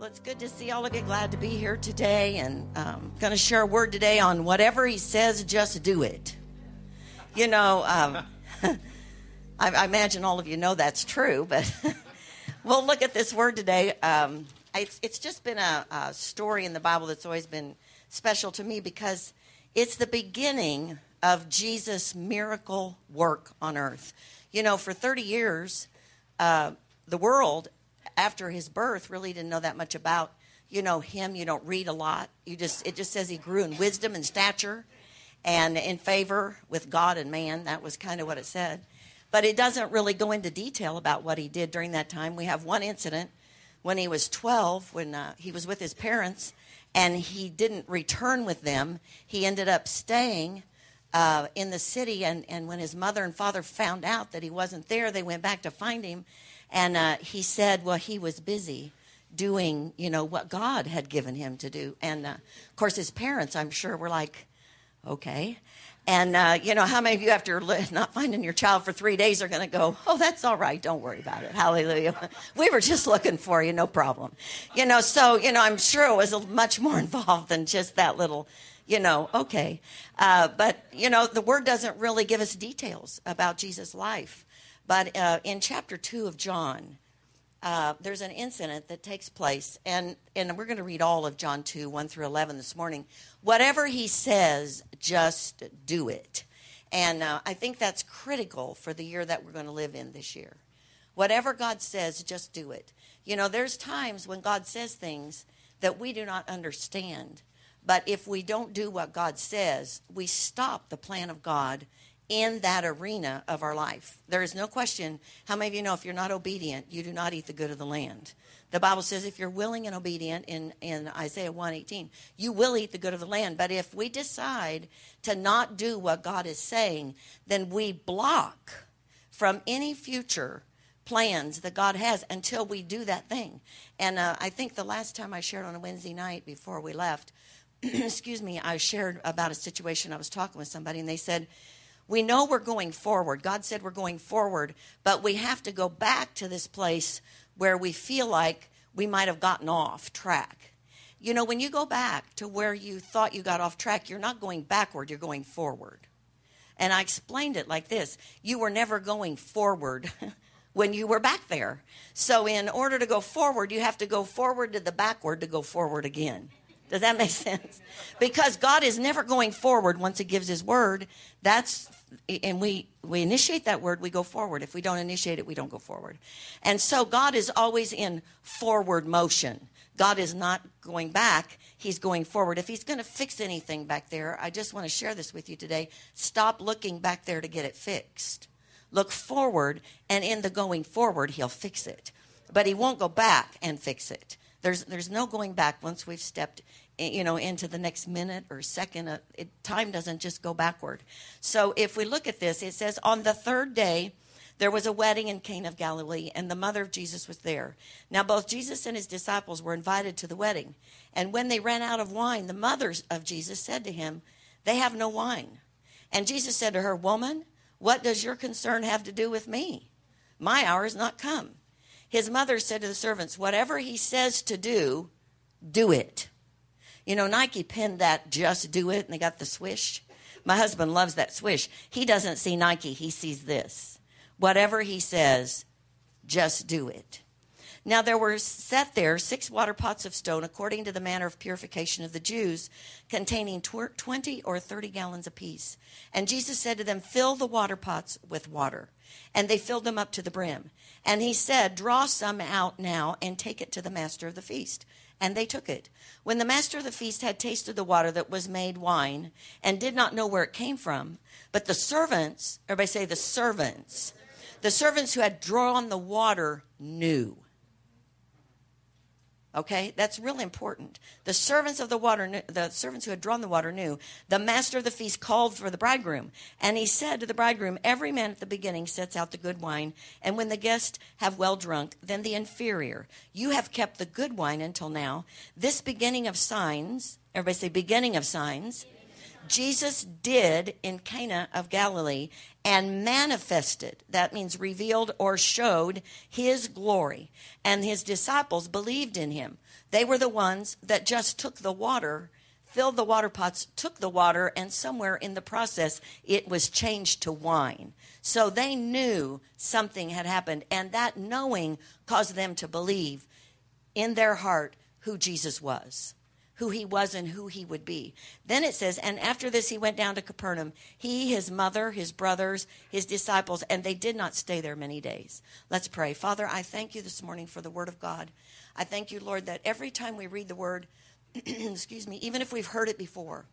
Well, it's good to see all of you. Glad to be here today, and um, going to share a word today on whatever he says, just do it. You know, um, I, I, imagine all of you know that's true, but we'll look at this word today. Um, it's, it's, just been a, a story in the Bible that's always been special to me because it's the beginning of Jesus' miracle work on earth. You know, for 30 years, uh, the world after his birth really didn't know that much about you know him. You don't read a lot. You just it just says he grew in wisdom and stature and in favor with god and man. That was kind of what it said. But it doesn't really go into detail about what he did during that time. We have one incident when he was 12 when uh, he was with his parents and he didn't return with them. He ended up staying uh, in the city and, and when his mother and father found out that he wasn't there they went back to find him and uh, he said, well, he was busy doing, you know, what God had given him to do. And uh, of course, his parents, I'm sure, were like, okay. And, uh, you know, how many of you, after not finding your child for three days, are going to go, oh, that's all right. Don't worry about it. Hallelujah. we were just looking for you. No problem. You know, so, you know, I'm sure it was much more involved than just that little, you know, okay. Uh, but, you know, the word doesn't really give us details about Jesus' life. But uh, in chapter 2 of John, uh, there's an incident that takes place, and, and we're going to read all of John 2, 1 through 11 this morning. Whatever he says, just do it. And uh, I think that's critical for the year that we're going to live in this year. Whatever God says, just do it. You know, there's times when God says things that we do not understand. But if we don't do what God says, we stop the plan of God in that arena of our life. There is no question. How many of you know if you're not obedient, you do not eat the good of the land? The Bible says if you're willing and obedient in, in Isaiah 118, you will eat the good of the land. But if we decide to not do what God is saying, then we block from any future plans that God has until we do that thing. And uh, I think the last time I shared on a Wednesday night before we left, excuse me, I shared about a situation. I was talking with somebody, and they said, we know we're going forward. God said we're going forward, but we have to go back to this place where we feel like we might have gotten off track. You know, when you go back to where you thought you got off track, you're not going backward, you're going forward. And I explained it like this you were never going forward when you were back there. So, in order to go forward, you have to go forward to the backward to go forward again. Does that make sense? Because God is never going forward once He gives His word. That's and we we initiate that word, we go forward. If we don't initiate it, we don't go forward. And so God is always in forward motion. God is not going back, He's going forward. If He's going to fix anything back there, I just want to share this with you today. Stop looking back there to get it fixed. Look forward, and in the going forward, He'll fix it. But He won't go back and fix it. There's, there's no going back once we've stepped you know into the next minute or second uh, it, time doesn't just go backward so if we look at this it says on the third day there was a wedding in Cana of Galilee, and the mother of Jesus was there. Now, both Jesus and his disciples were invited to the wedding. And when they ran out of wine, the mother of Jesus said to him, They have no wine. And Jesus said to her, Woman, what does your concern have to do with me? My hour is not come. His mother said to the servants, Whatever he says to do, do it. You know, Nike pinned that just do it, and they got the swish. My husband loves that swish. He doesn't see Nike, he sees this. Whatever he says, just do it. Now there were set there six water pots of stone, according to the manner of purification of the Jews, containing twenty or thirty gallons apiece. And Jesus said to them, Fill the water pots with water. And they filled them up to the brim. And he said, Draw some out now and take it to the master of the feast. And they took it. When the master of the feast had tasted the water that was made wine and did not know where it came from, but the servants, everybody say the servants, the servants who had drawn the water knew. Okay, that's really important. The servants of the water, the servants who had drawn the water knew. The master of the feast called for the bridegroom, and he said to the bridegroom, "Every man at the beginning sets out the good wine, and when the guests have well drunk, then the inferior. You have kept the good wine until now. This beginning of signs, everybody say beginning of signs." Jesus did in Cana of Galilee and manifested, that means revealed or showed his glory. And his disciples believed in him. They were the ones that just took the water, filled the water pots, took the water, and somewhere in the process it was changed to wine. So they knew something had happened, and that knowing caused them to believe in their heart who Jesus was who he was and who he would be. Then it says, and after this he went down to Capernaum, he, his mother, his brothers, his disciples, and they did not stay there many days. Let's pray. Father, I thank you this morning for the word of God. I thank you, Lord, that every time we read the word, excuse me, even if we've heard it before,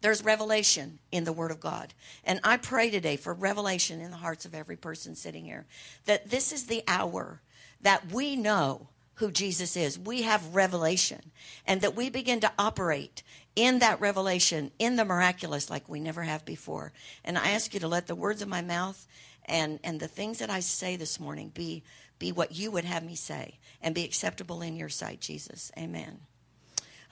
there's revelation in the Word of God. And I pray today for revelation in the hearts of every person sitting here that this is the hour that we know who Jesus is. We have revelation, and that we begin to operate in that revelation, in the miraculous, like we never have before. And I ask you to let the words of my mouth and, and the things that I say this morning be, be what you would have me say and be acceptable in your sight, Jesus. Amen.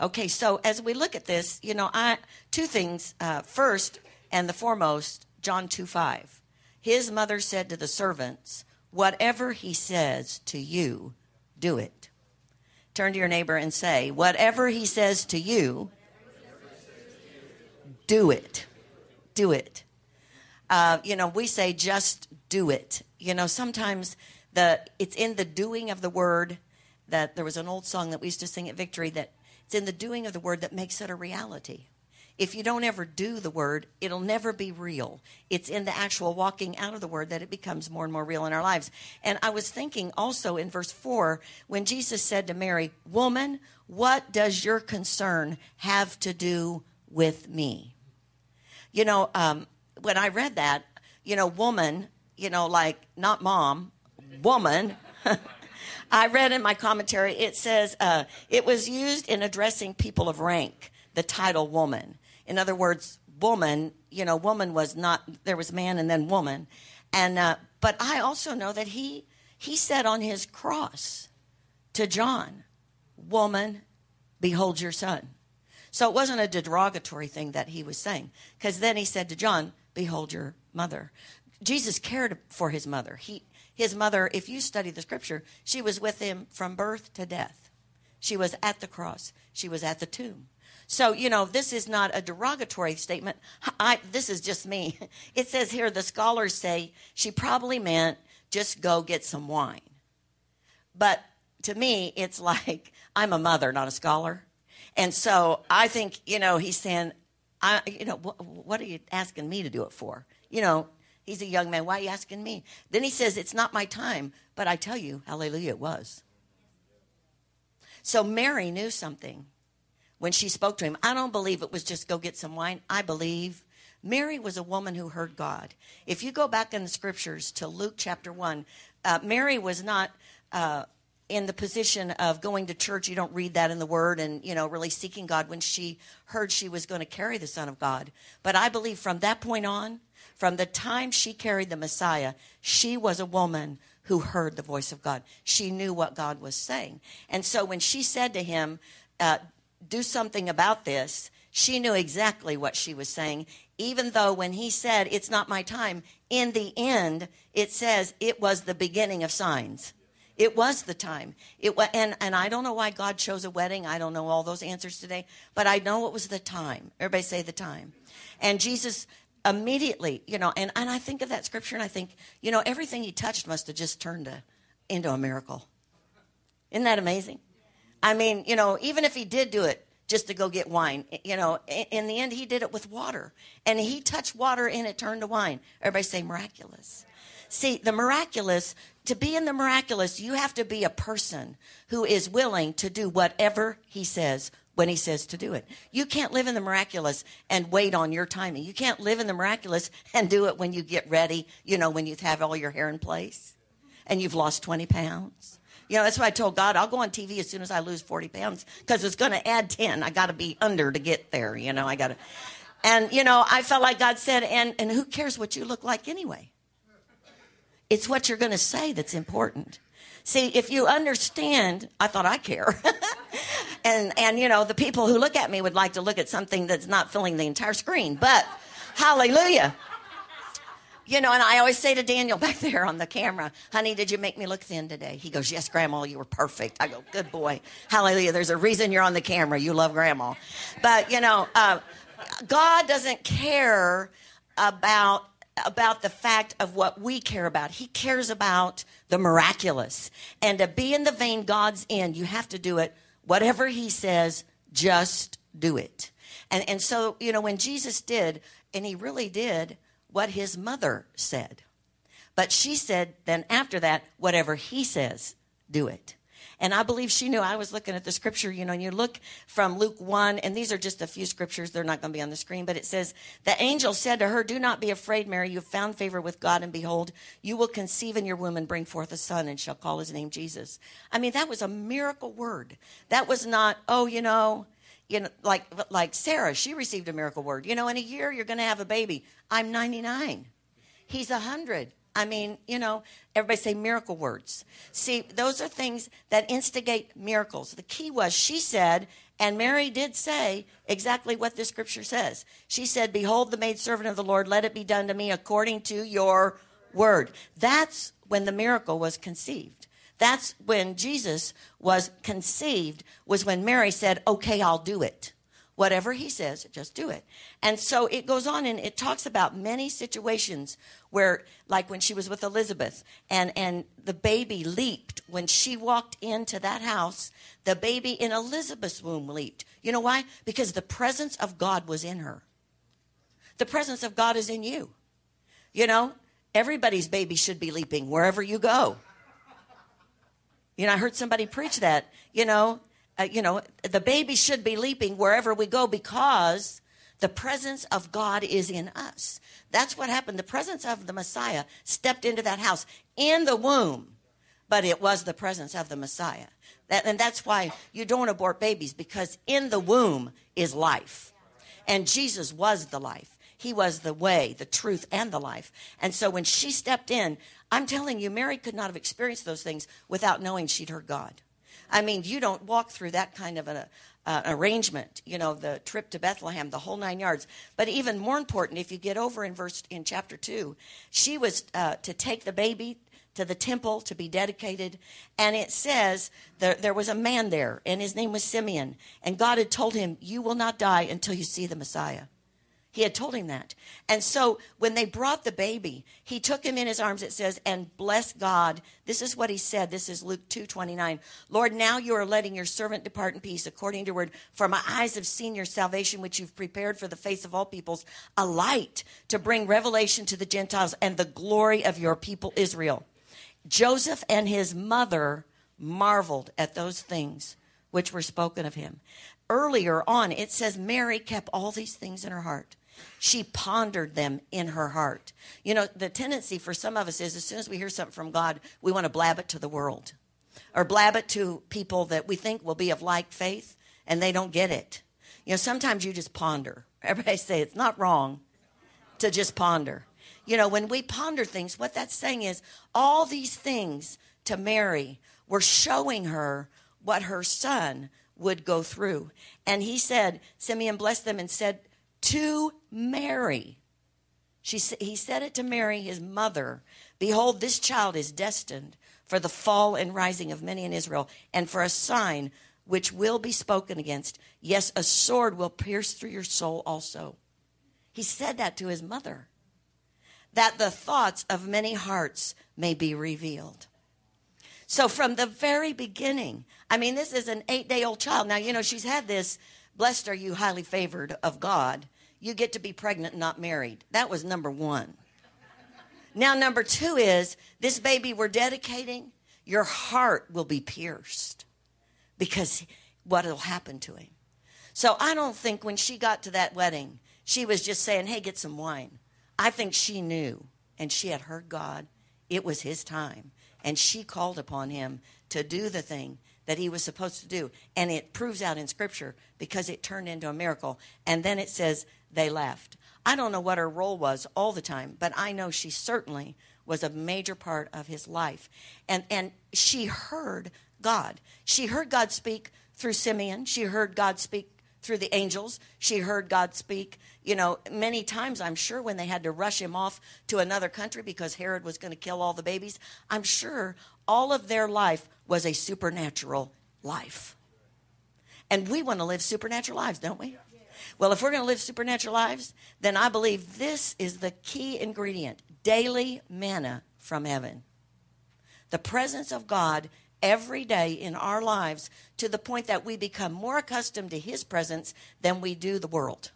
Okay, so as we look at this, you know, I two things. Uh, first and the foremost, John 2 5. His mother said to the servants, Whatever he says to you, do it. Turn to your neighbor and say, Whatever he says to you, do it. Do it. Uh, you know, we say just do it. You know, sometimes the it's in the doing of the word that there was an old song that we used to sing at Victory that it's in the doing of the word that makes it a reality if you don't ever do the word, it'll never be real. It's in the actual walking out of the word that it becomes more and more real in our lives. And I was thinking also in verse 4 when Jesus said to Mary, Woman, what does your concern have to do with me? You know, um, when I read that, you know, woman, you know, like not mom, woman. I read in my commentary, it says uh, it was used in addressing people of rank, the title woman. In other words, woman, you know, woman was not, there was man and then woman. And, uh, but I also know that he, he said on his cross to John, woman, behold your son. So it wasn't a derogatory thing that he was saying, because then he said to John, behold your mother. Jesus cared for his mother. He, his mother, if you study the scripture, she was with him from birth to death. She was at the cross. She was at the tomb. So, you know, this is not a derogatory statement. I, this is just me. It says here the scholars say she probably meant just go get some wine. But to me, it's like I'm a mother, not a scholar. And so I think, you know, he's saying, I, you know, wh- what are you asking me to do it for? You know, he's a young man. Why are you asking me? Then he says, it's not my time. But I tell you, hallelujah, it was. So Mary knew something when she spoke to him. I don't believe it was just go get some wine. I believe Mary was a woman who heard God. If you go back in the scriptures to Luke chapter 1, uh, Mary was not. Uh, in the position of going to church, you don't read that in the Word, and you know, really seeking God when she heard she was going to carry the Son of God. But I believe from that point on, from the time she carried the Messiah, she was a woman who heard the voice of God. She knew what God was saying, and so when she said to him, uh, do something about this, she knew exactly what she was saying, even though when he said, It's not my time, in the end, it says it was the beginning of signs. It was the time. It was, and, and I don't know why God chose a wedding. I don't know all those answers today, but I know it was the time. Everybody say the time. And Jesus immediately, you know, and, and I think of that scripture and I think, you know, everything he touched must have just turned to, into a miracle. Isn't that amazing? I mean, you know, even if he did do it just to go get wine, you know, in the end, he did it with water. And he touched water and it turned to wine. Everybody say miraculous. See, the miraculous, to be in the miraculous, you have to be a person who is willing to do whatever he says when he says to do it. You can't live in the miraculous and wait on your timing. You can't live in the miraculous and do it when you get ready, you know, when you have all your hair in place and you've lost 20 pounds you know, that's why I told God I'll go on TV as soon as I lose 40 pounds because it's going to add 10. I got to be under to get there. You know, I got to. And, you know, I felt like God said, and, and who cares what you look like anyway? It's what you're going to say that's important. See, if you understand, I thought I care. and and you know the people who look at me would like to look at something that's not filling the entire screen but hallelujah you know and i always say to daniel back there on the camera honey did you make me look thin today he goes yes grandma you were perfect i go good boy hallelujah there's a reason you're on the camera you love grandma but you know uh, god doesn't care about about the fact of what we care about. He cares about the miraculous. And to be in the vein God's in, you have to do it. Whatever He says, just do it. And, and so, you know, when Jesus did, and He really did what His mother said. But she said, then after that, whatever He says, do it. And I believe she knew. I was looking at the scripture, you know, and you look from Luke 1, and these are just a few scriptures. They're not going to be on the screen, but it says, The angel said to her, Do not be afraid, Mary. You have found favor with God, and behold, you will conceive in your womb and bring forth a son, and shall call his name Jesus. I mean, that was a miracle word. That was not, oh, you know, you know, like like Sarah, she received a miracle word. You know, in a year you're going to have a baby. I'm 99. He's 100. I mean, you know, everybody say miracle words. See, those are things that instigate miracles. The key was she said, and Mary did say exactly what the scripture says. She said, Behold, the maidservant of the Lord, let it be done to me according to your word. That's when the miracle was conceived. That's when Jesus was conceived, was when Mary said, Okay, I'll do it. Whatever he says, just do it. And so it goes on and it talks about many situations where, like when she was with Elizabeth and, and the baby leaped when she walked into that house, the baby in Elizabeth's womb leaped. You know why? Because the presence of God was in her. The presence of God is in you. You know, everybody's baby should be leaping wherever you go. You know, I heard somebody preach that. You know, uh, you know, the baby should be leaping wherever we go because the presence of God is in us. That's what happened. The presence of the Messiah stepped into that house in the womb, but it was the presence of the Messiah. That, and that's why you don't abort babies because in the womb is life. And Jesus was the life. He was the way, the truth, and the life. And so when she stepped in, I'm telling you, Mary could not have experienced those things without knowing she'd heard God. I mean, you don't walk through that kind of an uh, arrangement, you know, the trip to Bethlehem, the whole nine yards. But even more important, if you get over in verse in chapter two, she was uh, to take the baby to the temple to be dedicated, and it says there, there was a man there, and his name was Simeon, and God had told him, "You will not die until you see the Messiah." He had told him that. And so when they brought the baby, he took him in his arms, it says, and blessed God. This is what he said. This is Luke 2 29. Lord, now you are letting your servant depart in peace according to your word. For my eyes have seen your salvation, which you've prepared for the face of all peoples, a light to bring revelation to the Gentiles and the glory of your people Israel. Joseph and his mother marveled at those things which were spoken of him. Earlier on, it says Mary kept all these things in her heart. She pondered them in her heart. You know, the tendency for some of us is as soon as we hear something from God, we want to blab it to the world or blab it to people that we think will be of like faith and they don't get it. You know, sometimes you just ponder. Everybody say it's not wrong to just ponder. You know, when we ponder things, what that's saying is all these things to Mary were showing her what her son would go through. And he said, Simeon blessed them and said, to Mary. She, he said it to Mary, his mother Behold, this child is destined for the fall and rising of many in Israel, and for a sign which will be spoken against. Yes, a sword will pierce through your soul also. He said that to his mother, that the thoughts of many hearts may be revealed. So, from the very beginning, I mean, this is an eight day old child. Now, you know, she's had this Blessed are you, highly favored of God. You get to be pregnant and not married. That was number one. Now, number two is this baby we're dedicating, your heart will be pierced because what will happen to him. So I don't think when she got to that wedding, she was just saying, hey, get some wine. I think she knew and she had heard God. It was his time. And she called upon him to do the thing that he was supposed to do. And it proves out in Scripture because it turned into a miracle. And then it says they left. I don't know what her role was all the time, but I know she certainly was a major part of his life. And, and she heard God. She heard God speak through Simeon. She heard God speak through the angels. She heard God speak, you know, many times, I'm sure, when they had to rush him off to another country because Herod was going to kill all the babies. I'm sure all of their life was a supernatural life. And we want to live supernatural lives, don't we? Well, if we're going to live supernatural lives, then I believe this is the key ingredient daily manna from heaven. The presence of God every day in our lives to the point that we become more accustomed to His presence than we do the world.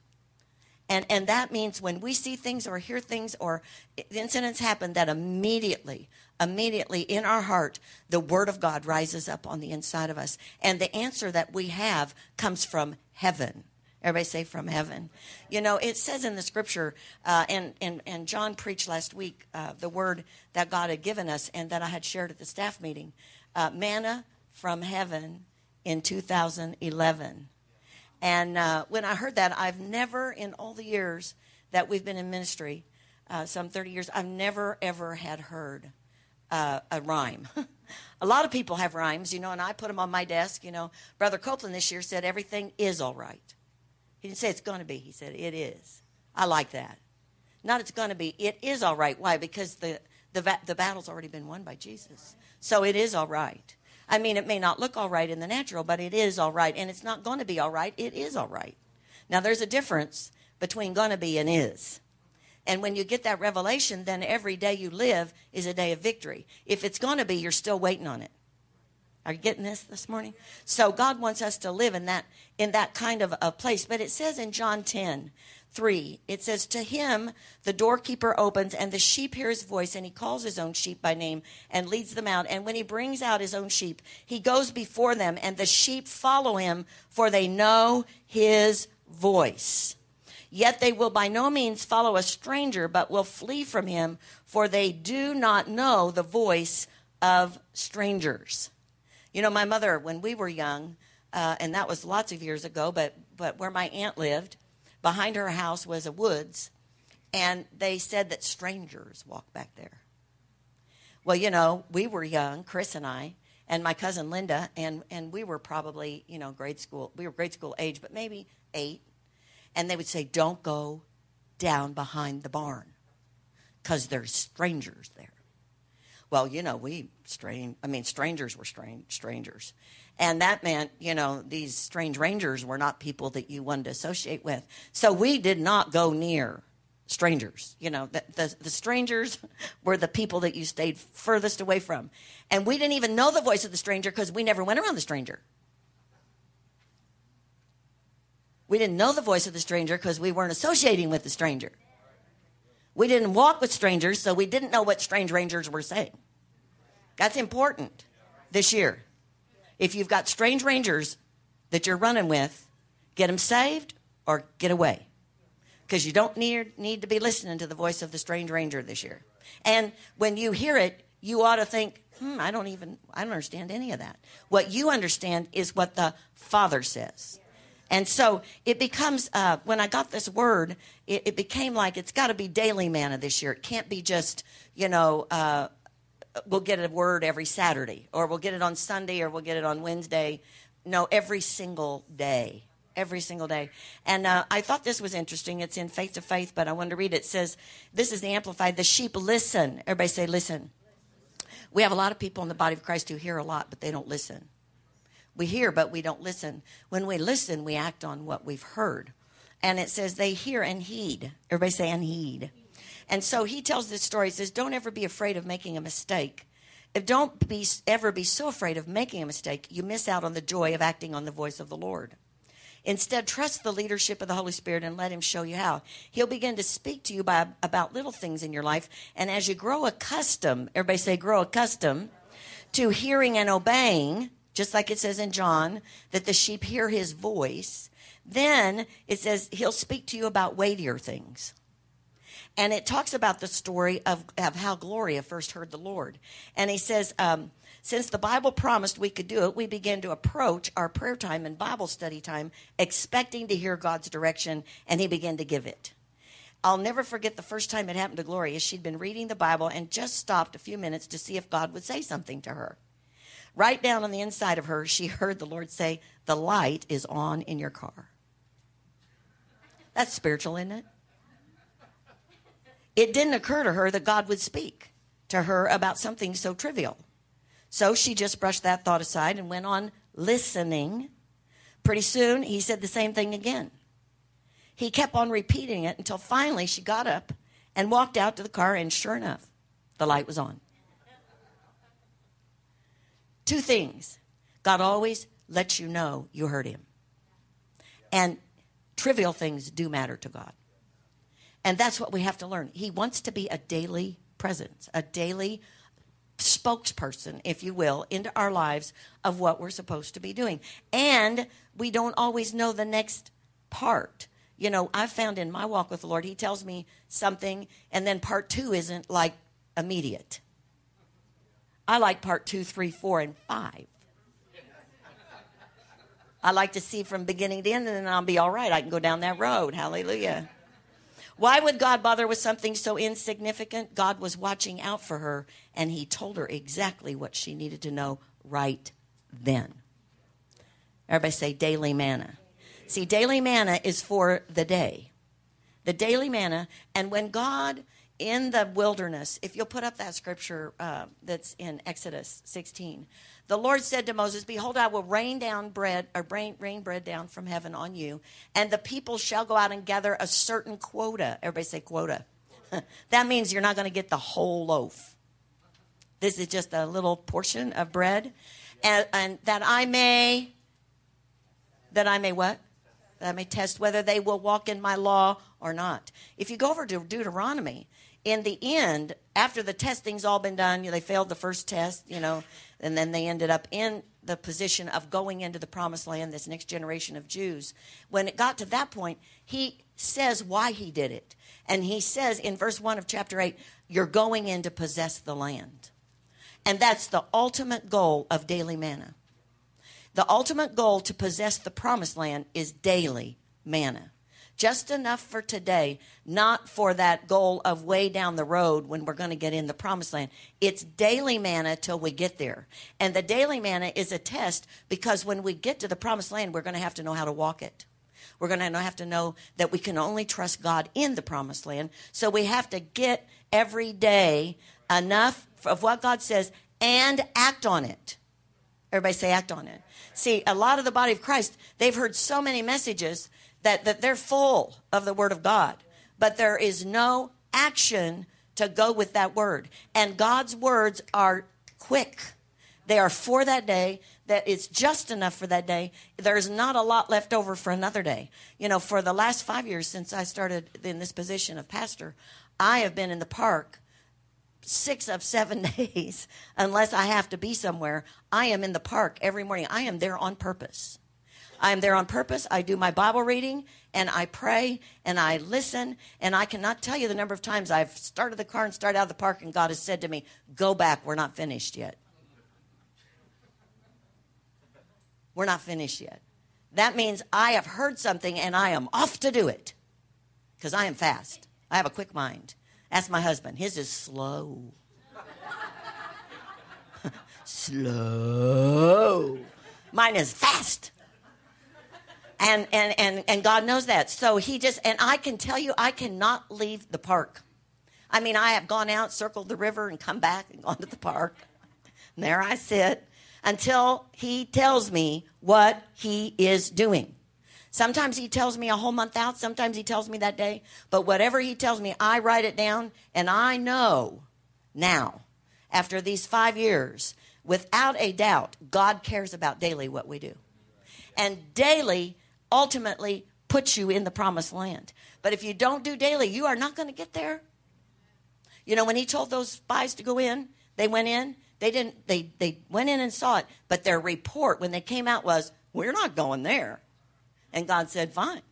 And, and that means when we see things or hear things or incidents happen, that immediately, immediately in our heart, the Word of God rises up on the inside of us. And the answer that we have comes from heaven. Everybody say from heaven. You know, it says in the scripture, uh, and, and, and John preached last week uh, the word that God had given us and that I had shared at the staff meeting uh, manna from heaven in 2011. And uh, when I heard that, I've never, in all the years that we've been in ministry, uh, some 30 years, I've never, ever had heard uh, a rhyme. a lot of people have rhymes, you know, and I put them on my desk. You know, Brother Copeland this year said, everything is all right. He didn't say it's going to be, he said, it is. I like that. Not it's going to be, it is all right. Why? Because the, the, the battle's already been won by Jesus. So it is all right. I mean, it may not look all right in the natural, but it is all right. And it's not going to be all right. It is all right. Now, there's a difference between going to be and is. And when you get that revelation, then every day you live is a day of victory. If it's going to be, you're still waiting on it. Are you getting this this morning? So God wants us to live in that in that kind of a place. But it says in John 10 3, it says, To him the doorkeeper opens, and the sheep hear his voice, and he calls his own sheep by name and leads them out. And when he brings out his own sheep, he goes before them, and the sheep follow him, for they know his voice. Yet they will by no means follow a stranger, but will flee from him, for they do not know the voice of strangers. You know, my mother, when we were young, uh, and that was lots of years ago, but, but where my aunt lived, Behind her house was a woods, and they said that strangers walked back there. Well, you know, we were young, Chris and I, and my cousin Linda, and, and we were probably, you know, grade school. We were grade school age, but maybe eight. And they would say, Don't go down behind the barn because there's strangers there. Well, you know, we strange. I mean, strangers were strange strangers, and that meant you know these strange rangers were not people that you wanted to associate with. So we did not go near strangers. You know, the, the, the strangers were the people that you stayed furthest away from, and we didn't even know the voice of the stranger because we never went around the stranger. We didn't know the voice of the stranger because we weren't associating with the stranger. We didn't walk with strangers, so we didn't know what strange rangers were saying. That's important this year. If you've got strange rangers that you're running with, get them saved or get away. Because you don't need, need to be listening to the voice of the strange ranger this year. And when you hear it, you ought to think, hmm, I don't even, I don't understand any of that. What you understand is what the Father says. And so it becomes, uh, when I got this word, it, it became like it's got to be daily manna this year. It can't be just, you know, uh, we'll get a word every Saturday, or we'll get it on Sunday, or we'll get it on Wednesday. No, every single day. Every single day. And uh, I thought this was interesting. It's in Faith to Faith, but I wanted to read it. It says, This is the Amplified. The sheep listen. Everybody say, listen. We have a lot of people in the body of Christ who hear a lot, but they don't listen. We hear, but we don't listen. When we listen, we act on what we've heard. And it says they hear and heed. Everybody say and heed. And so he tells this story. He says, Don't ever be afraid of making a mistake. Don't be ever be so afraid of making a mistake, you miss out on the joy of acting on the voice of the Lord. Instead, trust the leadership of the Holy Spirit and let Him show you how. He'll begin to speak to you by, about little things in your life. And as you grow accustomed, everybody say, grow accustomed to hearing and obeying, just like it says in John, that the sheep hear his voice. Then it says he'll speak to you about weightier things. And it talks about the story of, of how Gloria first heard the Lord. And he says, um, since the Bible promised we could do it, we began to approach our prayer time and Bible study time expecting to hear God's direction, and he began to give it. I'll never forget the first time it happened to Gloria. She'd been reading the Bible and just stopped a few minutes to see if God would say something to her right down on the inside of her, she heard the Lord say, The light is on in your car. That's spiritual, isn't it? It didn't occur to her that God would speak to her about something so trivial. So she just brushed that thought aside and went on listening. Pretty soon, he said the same thing again. He kept on repeating it until finally she got up and walked out to the car, and sure enough, the light was on. Two things God always lets you know you heard him. And trivial things do matter to God. And that's what we have to learn. He wants to be a daily presence, a daily spokesperson, if you will, into our lives of what we're supposed to be doing. And we don't always know the next part. You know, I've found in my walk with the Lord, He tells me something, and then part two isn't like immediate. I like part two, three, four, and five. I like to see from beginning to end, and then I'll be all right. I can go down that road. Hallelujah. Why would God bother with something so insignificant? God was watching out for her, and He told her exactly what she needed to know right then. Everybody say daily manna. See, daily manna is for the day. The daily manna, and when God in the wilderness, if you'll put up that scripture uh, that's in Exodus 16, the Lord said to Moses, Behold, I will rain down bread, or rain, rain bread down from heaven on you, and the people shall go out and gather a certain quota. Everybody say quota. that means you're not going to get the whole loaf. This is just a little portion of bread. And, and that I may, that I may what? That I may test whether they will walk in my law or not. If you go over to Deuteronomy, in the end, after the testing's all been done, they failed the first test, you know, and then they ended up in the position of going into the promised land, this next generation of Jews. When it got to that point, he says why he did it. And he says in verse 1 of chapter 8, you're going in to possess the land. And that's the ultimate goal of daily manna. The ultimate goal to possess the promised land is daily manna just enough for today, not for that goal of way down the road when we're going to get in the promised land. It's daily manna till we get there. And the daily manna is a test because when we get to the promised land, we're going to have to know how to walk it. We're going to have to know that we can only trust God in the promised land. So we have to get every day enough of what God says and act on it. Everybody say act on it. See, a lot of the body of Christ, they've heard so many messages that, that they're full of the Word of God, but there is no action to go with that Word. And God's words are quick. They are for that day, that it's just enough for that day. There's not a lot left over for another day. You know, for the last five years since I started in this position of pastor, I have been in the park six of seven days, unless I have to be somewhere. I am in the park every morning. I am there on purpose. I am there on purpose. I do my Bible reading and I pray and I listen. And I cannot tell you the number of times I've started the car and started out of the park and God has said to me, Go back. We're not finished yet. We're not finished yet. That means I have heard something and I am off to do it because I am fast. I have a quick mind. Ask my husband. His is slow. slow. Mine is fast and and and and God knows that. So he just and I can tell you, I cannot leave the park. I mean, I have gone out, circled the river, and come back and gone to the park. And there I sit until he tells me what he is doing. Sometimes he tells me a whole month out, sometimes he tells me that day, but whatever he tells me, I write it down, and I know now, after these five years, without a doubt, God cares about daily what we do. And daily, ultimately puts you in the promised land. But if you don't do daily, you are not going to get there. You know, when he told those spies to go in, they went in. They didn't. They they went in and saw it, but their report when they came out was, "We're not going there," and God said, "Fine."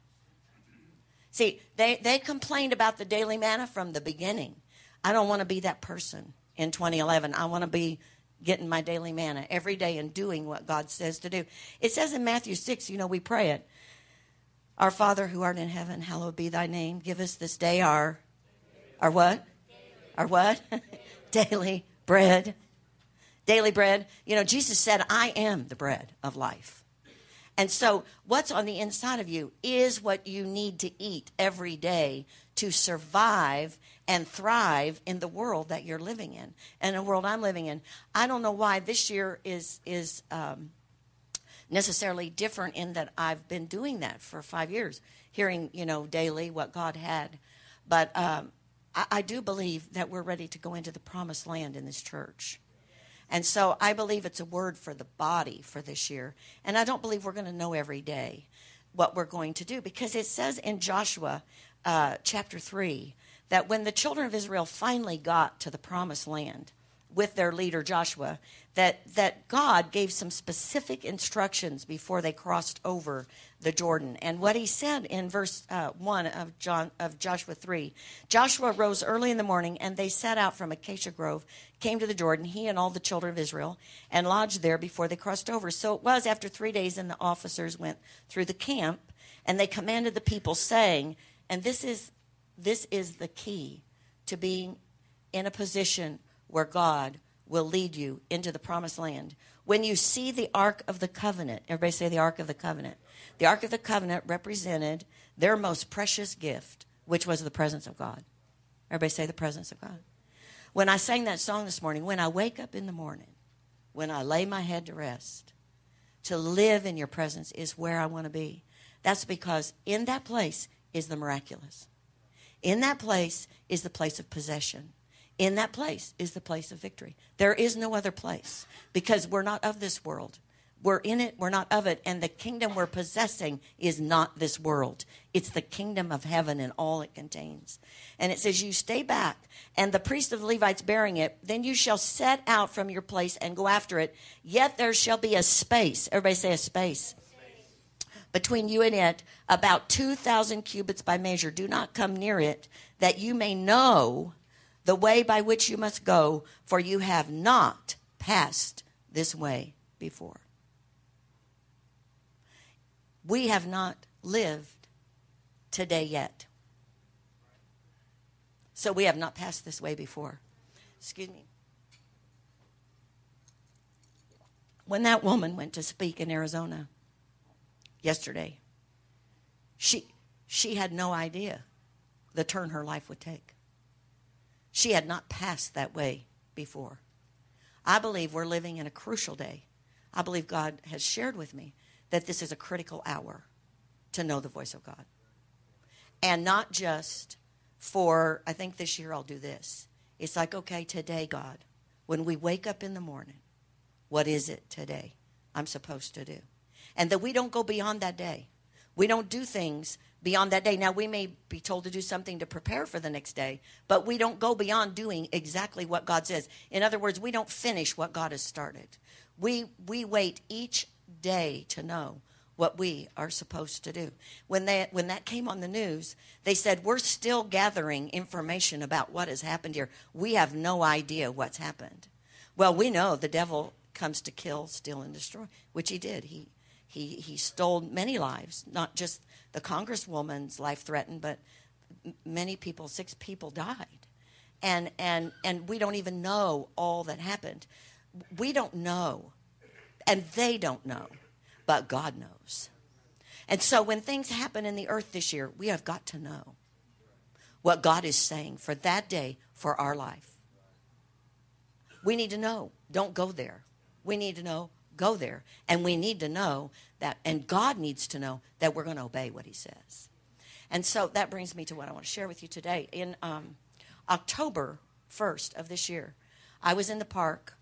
See, they they complained about the daily manna from the beginning. I don't want to be that person in 2011. I want to be getting my daily manna every day and doing what God says to do. It says in Matthew 6, you know, we pray it. Our Father who art in heaven, hallowed be thy name. Give us this day our our what? Our what? Daily bread. daily bread. You know, Jesus said, I am the bread of life. And so, what's on the inside of you is what you need to eat every day to survive and thrive in the world that you're living in and the world I'm living in. I don't know why this year is is um, necessarily different in that I've been doing that for five years, hearing you know daily what God had, but um, I, I do believe that we're ready to go into the promised land in this church. And so I believe it's a word for the body for this year. And I don't believe we're going to know every day what we're going to do because it says in Joshua uh, chapter 3 that when the children of Israel finally got to the promised land with their leader Joshua, that, that God gave some specific instructions before they crossed over the Jordan. And what he said in verse uh, 1 of, John, of Joshua 3 Joshua rose early in the morning, and they set out from Acacia Grove, came to the Jordan, he and all the children of Israel, and lodged there before they crossed over. So it was after three days, and the officers went through the camp, and they commanded the people, saying, and this is, this is the key to being in a position where God will lead you into the promised land. When you see the Ark of the Covenant, everybody say the Ark of the Covenant. The Ark of the Covenant represented their most precious gift, which was the presence of God. Everybody say the presence of God. When I sang that song this morning, when I wake up in the morning, when I lay my head to rest, to live in your presence is where I want to be. That's because in that place is the miraculous. In that place is the place of possession. In that place is the place of victory. There is no other place because we're not of this world. We're in it, we're not of it. And the kingdom we're possessing is not this world. It's the kingdom of heaven and all it contains. And it says, You stay back, and the priest of the Levites bearing it, then you shall set out from your place and go after it. Yet there shall be a space. Everybody say a space between you and it, about 2,000 cubits by measure. Do not come near it, that you may know the way by which you must go, for you have not passed this way before. We have not lived today yet. So we have not passed this way before. Excuse me. When that woman went to speak in Arizona yesterday, she, she had no idea the turn her life would take. She had not passed that way before. I believe we're living in a crucial day. I believe God has shared with me that this is a critical hour to know the voice of God. And not just for, I think this year I'll do this. It's like, okay, today, God, when we wake up in the morning, what is it today I'm supposed to do? And that we don't go beyond that day. We don't do things beyond that day. Now, we may be told to do something to prepare for the next day, but we don't go beyond doing exactly what God says. In other words, we don't finish what God has started. We, we wait each day to know what we are supposed to do. When, they, when that came on the news, they said, We're still gathering information about what has happened here. We have no idea what's happened. Well, we know the devil comes to kill, steal, and destroy, which he did. He, he, he stole many lives, not just the congresswoman's life threatened, but many people, six people died. And, and, and we don't even know all that happened. We don't know, and they don't know, but God knows. And so when things happen in the earth this year, we have got to know what God is saying for that day for our life. We need to know. Don't go there. We need to know. Go there. And we need to know that, and God needs to know that we're going to obey what He says. And so that brings me to what I want to share with you today. In um, October 1st of this year, I was in the park,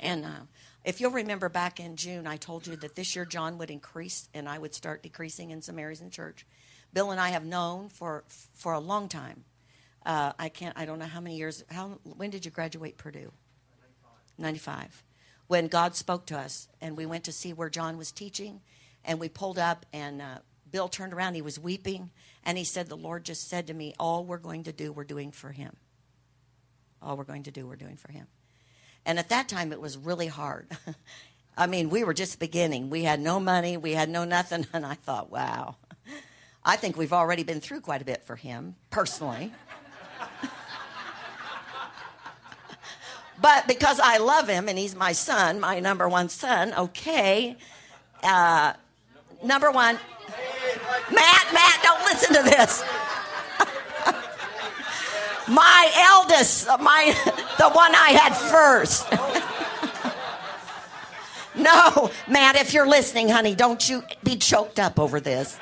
and uh, if you'll remember back in June, I told you that this year John would increase and I would start decreasing in some areas in church. Bill and I have known for for a long time. Uh, I can't. I don't know how many years. How when did you graduate Purdue? Ninety five when God spoke to us and we went to see where John was teaching and we pulled up and uh, Bill turned around, he was weeping, and he said, The Lord just said to me, All we're going to do, we're doing for him. All we're going to do, we're doing for him. And at that time, it was really hard. I mean, we were just beginning. We had no money, we had no nothing, and I thought, wow. I think we've already been through quite a bit for him, personally. But because I love him and he's my son, my number one son, okay. Uh, number one, Matt, Matt, don't listen to this. my eldest, my the one I had first. no, Matt, if you're listening, honey, don't you be choked up over this.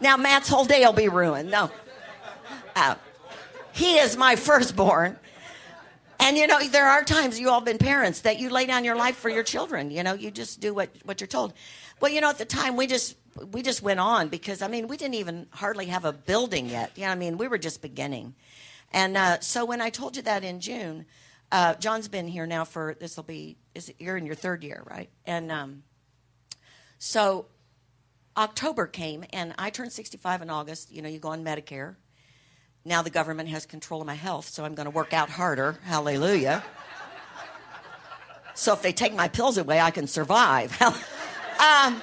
now Matt's whole day will be ruined. No. Uh, he is my firstborn. And you know, there are times you all been parents that you lay down your life for your children. You know, you just do what, what you're told. Well, you know, at the time we just we just went on because I mean we didn't even hardly have a building yet. You know, I mean we were just beginning. And uh, so when I told you that in June, uh, John's been here now for this will be is it, you're in your third year, right? And um, so October came and I turned 65 in August. You know, you go on Medicare now the government has control of my health, so I'm going to work out harder. Hallelujah. So if they take my pills away, I can survive. um,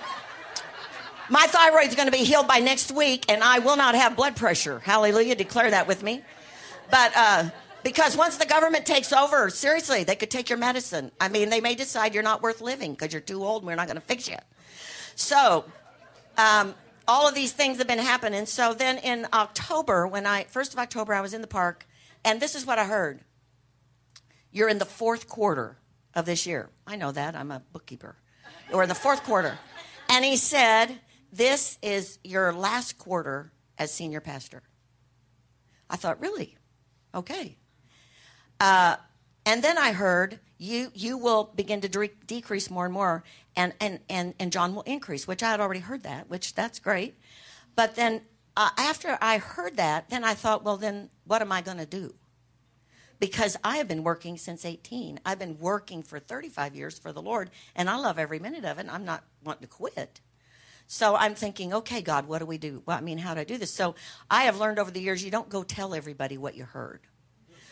my thyroid's going to be healed by next week, and I will not have blood pressure. Hallelujah. Declare that with me. But uh, because once the government takes over, seriously, they could take your medicine. I mean, they may decide you're not worth living because you're too old and we're not going to fix you. So, um, all of these things have been happening. So then in October, when I, first of October, I was in the park, and this is what I heard. You're in the fourth quarter of this year. I know that. I'm a bookkeeper. We're in the fourth quarter. And he said, This is your last quarter as senior pastor. I thought, Really? Okay. Uh, and then I heard you you will begin to de- decrease more and more and, and and and john will increase which i had already heard that which that's great. But then uh, after i heard that then i thought well then what am i going to do? Because i have been working since 18 i've been working for 35 years for the lord and i love every minute of it i'm not wanting to quit. So i'm thinking okay god what do we do? Well, i mean how do i do this? So i have learned over the years you don't go tell everybody what you heard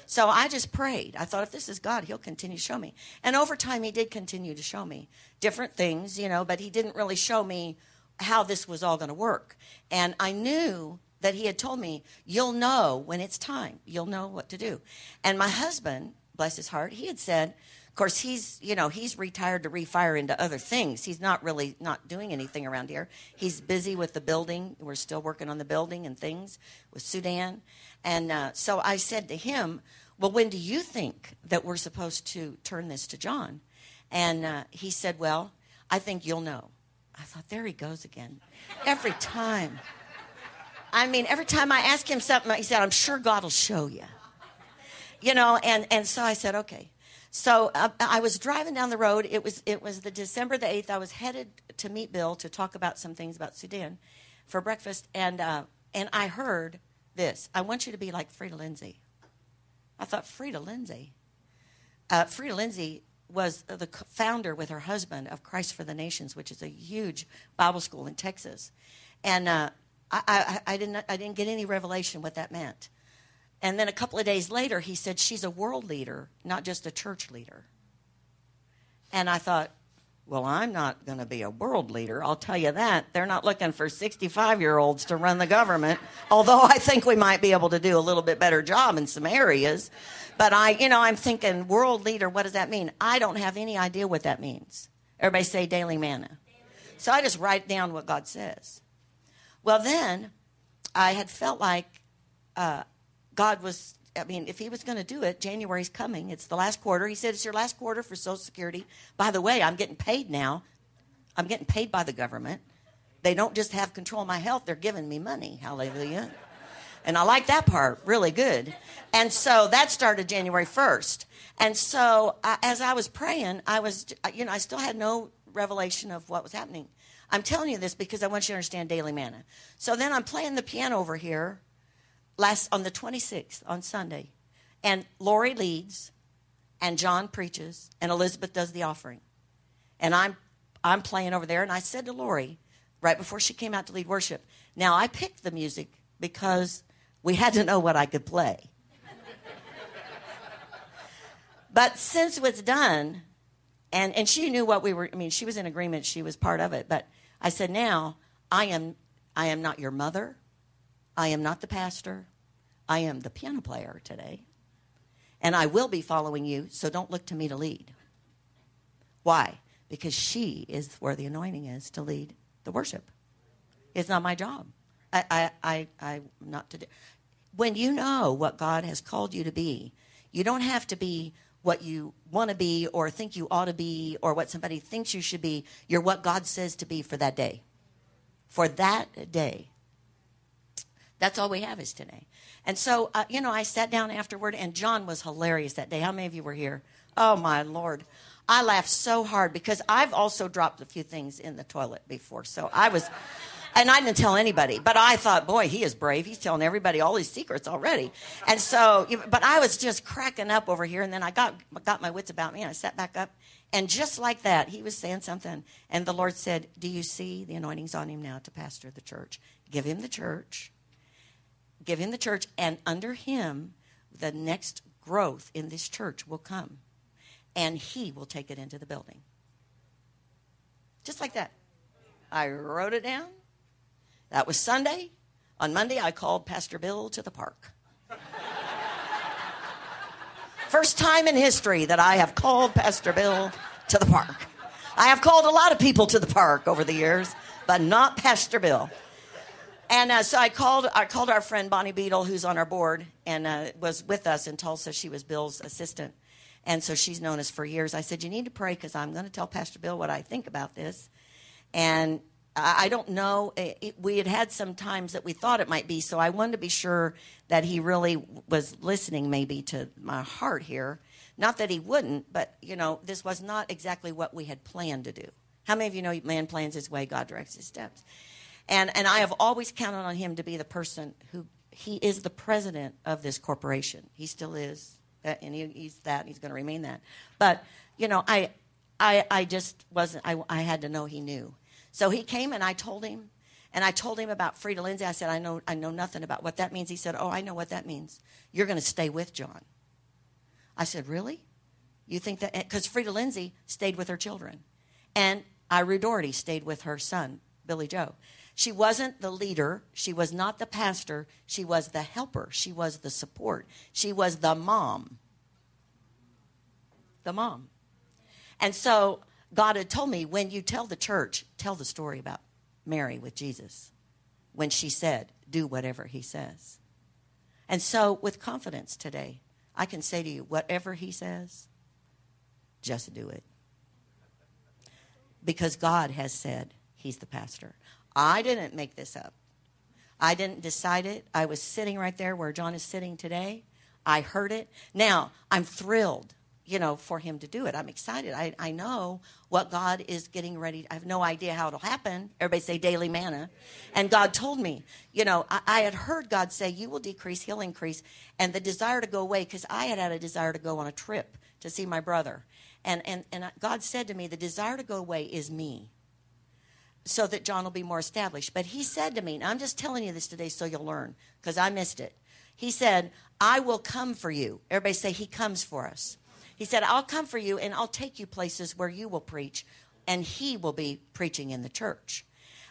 so I just prayed. I thought, if this is God, He'll continue to show me. And over time, He did continue to show me different things, you know, but He didn't really show me how this was all going to work. And I knew that He had told me, you'll know when it's time, you'll know what to do. And my husband, bless his heart, he had said, of course he's you know he's retired to refire into other things he's not really not doing anything around here he's busy with the building we're still working on the building and things with sudan and uh, so i said to him well, when do you think that we're supposed to turn this to John? And uh, he said, Well, I think you'll know. I thought, There he goes again. Every time. I mean, every time I ask him something, he said, I'm sure God will show you. You know, and, and so I said, Okay. So uh, I was driving down the road. It was, it was the December the 8th. I was headed to meet Bill to talk about some things about Sudan for breakfast. And, uh, and I heard this I want you to be like Freda Lindsay. I thought, Freda Lindsay. Uh, Freda Lindsay was the founder with her husband of Christ for the Nations, which is a huge Bible school in Texas. And uh, I, I, I, didn't, I didn't get any revelation what that meant. And then a couple of days later, he said, She's a world leader, not just a church leader. And I thought, well, I'm not going to be a world leader. I'll tell you that. They're not looking for 65 year olds to run the government, although I think we might be able to do a little bit better job in some areas. But I, you know, I'm thinking world leader, what does that mean? I don't have any idea what that means. Everybody say daily manna. So I just write down what God says. Well, then I had felt like uh, God was I mean, if he was going to do it, January's coming. It's the last quarter. He said, It's your last quarter for Social Security. By the way, I'm getting paid now. I'm getting paid by the government. They don't just have control of my health, they're giving me money. Hallelujah. And I like that part really good. And so that started January 1st. And so I, as I was praying, I was, uh, you know, I still had no revelation of what was happening. I'm telling you this because I want you to understand daily manna. So then I'm playing the piano over here last on the 26th on Sunday, and Lori leads, and John preaches, and Elizabeth does the offering, and I'm I'm playing over there, and I said to Lori right before she came out to lead worship, now I picked the music because we had to know what I could play. but since it was done, and and she knew what we were. I mean, she was in agreement. She was part of it. But I said, now I am I am not your mother. I am not the pastor. I am the piano player today. And I will be following you, so don't look to me to lead. Why? Because she is where the anointing is to lead the worship. It's not my job. I, I, I, I not to do. When you know what God has called you to be, you don't have to be what you want to be or think you ought to be or what somebody thinks you should be. You're what God says to be for that day. For that day. That's all we have is today. And so, uh, you know, I sat down afterward, and John was hilarious that day. How many of you were here? Oh, my Lord. I laughed so hard because I've also dropped a few things in the toilet before. So I was, and I didn't tell anybody, but I thought, boy, he is brave. He's telling everybody all his secrets already. And so, but I was just cracking up over here. And then I got, got my wits about me and I sat back up. And just like that, he was saying something. And the Lord said, Do you see the anointing's on him now to pastor the church? Give him the church give him the church, and under him, the next growth in this church will come. And he will take it into the building. Just like that. I wrote it down. That was Sunday. On Monday, I called Pastor Bill to the park. First time in history that I have called Pastor Bill to the park. I have called a lot of people to the park over the years, but not Pastor Bill. And uh, so I called, I called our friend Bonnie Beadle, who's on our board and uh, was with us in Tulsa. She was Bill's assistant. And so she's known us for years. I said, You need to pray because I'm going to tell Pastor Bill what I think about this. And I don't know. It, we had had some times that we thought it might be, so I wanted to be sure that he really was listening, maybe to my heart here. Not that he wouldn't, but you know, this was not exactly what we had planned to do. How many of you know man plans his way, God directs his steps? And, and I have always counted on him to be the person who, he is the president of this corporation. He still is. Uh, and he, he's that, he's going to remain that. But, you know, I, I, I just wasn't, I, I had to know he knew. So he came and I told him, and I told him about Freda Lindsay. I said, I know, I know nothing about what that means. He said, Oh, I know what that means. You're going to stay with John. I said, Really? You think that? Because Freda Lindsay stayed with her children. And Ira Daugherty stayed with her son, Billy Joe. She wasn't the leader. She was not the pastor. She was the helper. She was the support. She was the mom. The mom. And so God had told me when you tell the church, tell the story about Mary with Jesus when she said, do whatever he says. And so, with confidence today, I can say to you, whatever he says, just do it. Because God has said he's the pastor. I didn't make this up. I didn't decide it. I was sitting right there where John is sitting today. I heard it. Now, I'm thrilled, you know, for him to do it. I'm excited. I, I know what God is getting ready. I have no idea how it'll happen. Everybody say daily manna. And God told me, you know, I, I had heard God say, You will decrease, he'll increase. And the desire to go away, because I had had a desire to go on a trip to see my brother. And, and, and God said to me, The desire to go away is me so that John will be more established. But he said to me, and I'm just telling you this today so you'll learn, because I missed it. He said, I will come for you. Everybody say, He comes for us. He said, I'll come for you and I'll take you places where you will preach, and He will be preaching in the church.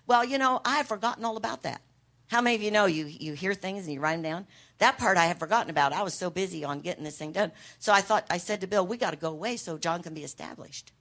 Well, you know, I have forgotten all about that. How many of you know you, you hear things and you write them down? That part I have forgotten about. I was so busy on getting this thing done. So I thought, I said to Bill, we got to go away so John can be established.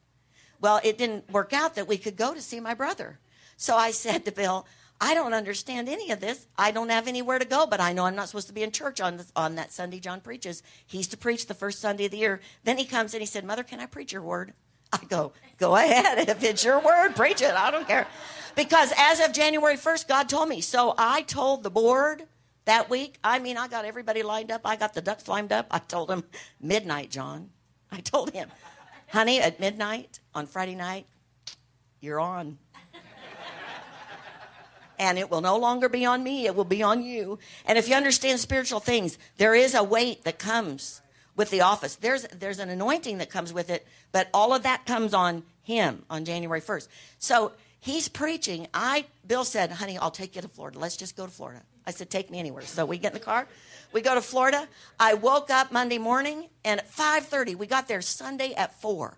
Well, it didn't work out that we could go to see my brother. So I said to Bill, I don't understand any of this. I don't have anywhere to go, but I know I'm not supposed to be in church on, this, on that Sunday John preaches. He's to preach the first Sunday of the year. Then he comes and he said, Mother, can I preach your word? I go, Go ahead. If it's your word, preach it. I don't care. Because as of January 1st, God told me. So I told the board that week. I mean, I got everybody lined up. I got the ducks lined up. I told him, Midnight, John. I told him, honey, at midnight on Friday night, you're on. and it will no longer be on me, it will be on you. And if you understand spiritual things, there is a weight that comes with the office. There's there's an anointing that comes with it, but all of that comes on him on January 1st. So he's preaching. I Bill said, "Honey, I'll take you to Florida. Let's just go to Florida." I said, "Take me anywhere." So we get in the car. We go to Florida. I woke up Monday morning, and at 5:30, we got there Sunday at four.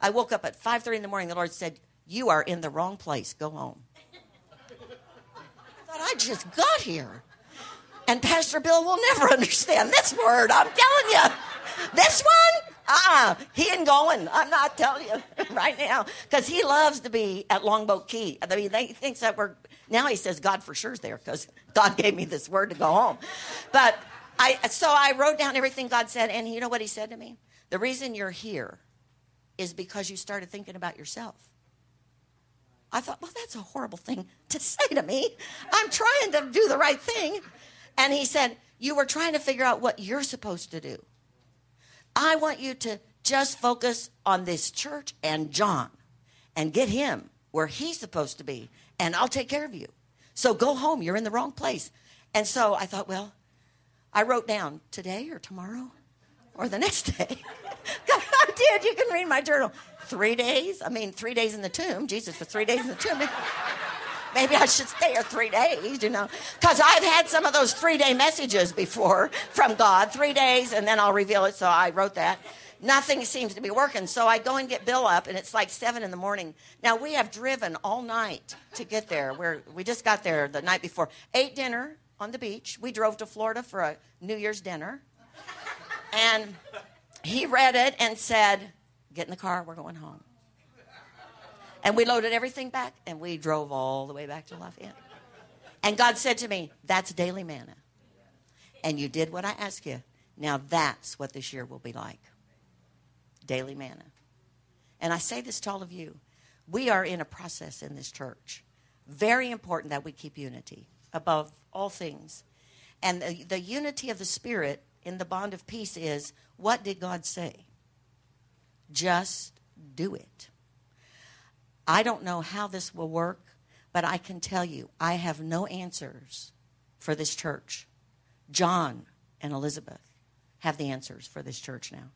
I woke up at 5:30 in the morning. The Lord said, "You are in the wrong place. Go home." I thought I just got here, and Pastor Bill will never understand this word. I'm telling you. this one? Uh-uh. He ain't going. I'm not telling you right now. Because he loves to be at Longboat Key. I mean, he thinks that we're, now he says God for sure is there because God gave me this word to go home. But I, so I wrote down everything God said. And you know what he said to me? The reason you're here is because you started thinking about yourself. I thought, well, that's a horrible thing to say to me. I'm trying to do the right thing. And he said, You were trying to figure out what you're supposed to do. I want you to just focus on this church and John and get him where he's supposed to be, and I'll take care of you. So go home. You're in the wrong place. And so I thought, well, I wrote down today or tomorrow or the next day. I did. You can read my journal. Three days. I mean, three days in the tomb. Jesus was three days in the tomb. Maybe I should stay here three days, you know, because I've had some of those three day messages before from God, three days, and then I'll reveal it. So I wrote that. Nothing seems to be working. So I go and get Bill up, and it's like seven in the morning. Now we have driven all night to get there. We just got there the night before, ate dinner on the beach. We drove to Florida for a New Year's dinner, and he read it and said, "Get in the car. We're going home." And we loaded everything back and we drove all the way back to Lafayette. And God said to me, That's daily manna. And you did what I asked you. Now that's what this year will be like daily manna. And I say this to all of you we are in a process in this church. Very important that we keep unity above all things. And the, the unity of the Spirit in the bond of peace is what did God say? Just do it. I don't know how this will work, but I can tell you, I have no answers for this church. John and Elizabeth have the answers for this church now.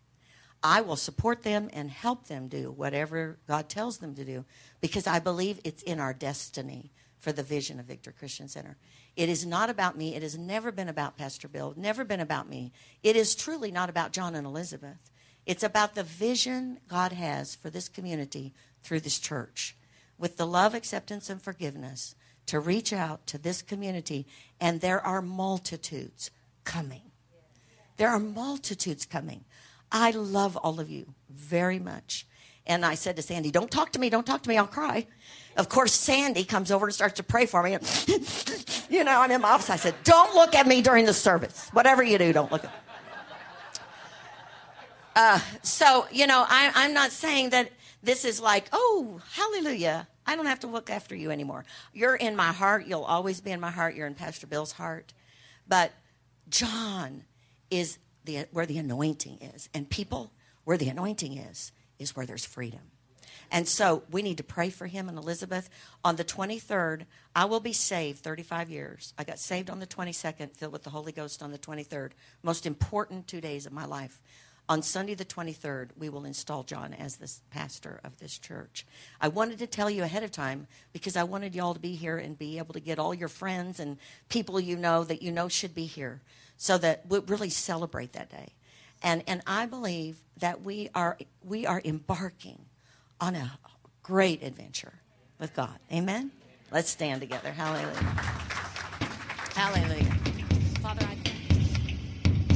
I will support them and help them do whatever God tells them to do because I believe it's in our destiny for the vision of Victory Christian Center. It is not about me. It has never been about Pastor Bill, never been about me. It is truly not about John and Elizabeth. It's about the vision God has for this community through this church with the love, acceptance, and forgiveness to reach out to this community. And there are multitudes coming. There are multitudes coming. I love all of you very much. And I said to Sandy, Don't talk to me, don't talk to me, I'll cry. Of course, Sandy comes over and starts to pray for me. And you know, I'm in my office. I said, Don't look at me during the service. Whatever you do, don't look at me. Uh, so, you know, I, I'm not saying that this is like, oh, hallelujah. I don't have to look after you anymore. You're in my heart. You'll always be in my heart. You're in Pastor Bill's heart. But John is the, where the anointing is. And people, where the anointing is, is where there's freedom. And so we need to pray for him and Elizabeth. On the 23rd, I will be saved 35 years. I got saved on the 22nd, filled with the Holy Ghost on the 23rd. Most important two days of my life. On Sunday, the 23rd, we will install John as the pastor of this church. I wanted to tell you ahead of time because I wanted y'all to be here and be able to get all your friends and people you know that you know should be here so that we really celebrate that day. And, and I believe that we are, we are embarking on a great adventure with God. Amen? Let's stand together. Hallelujah. Hallelujah.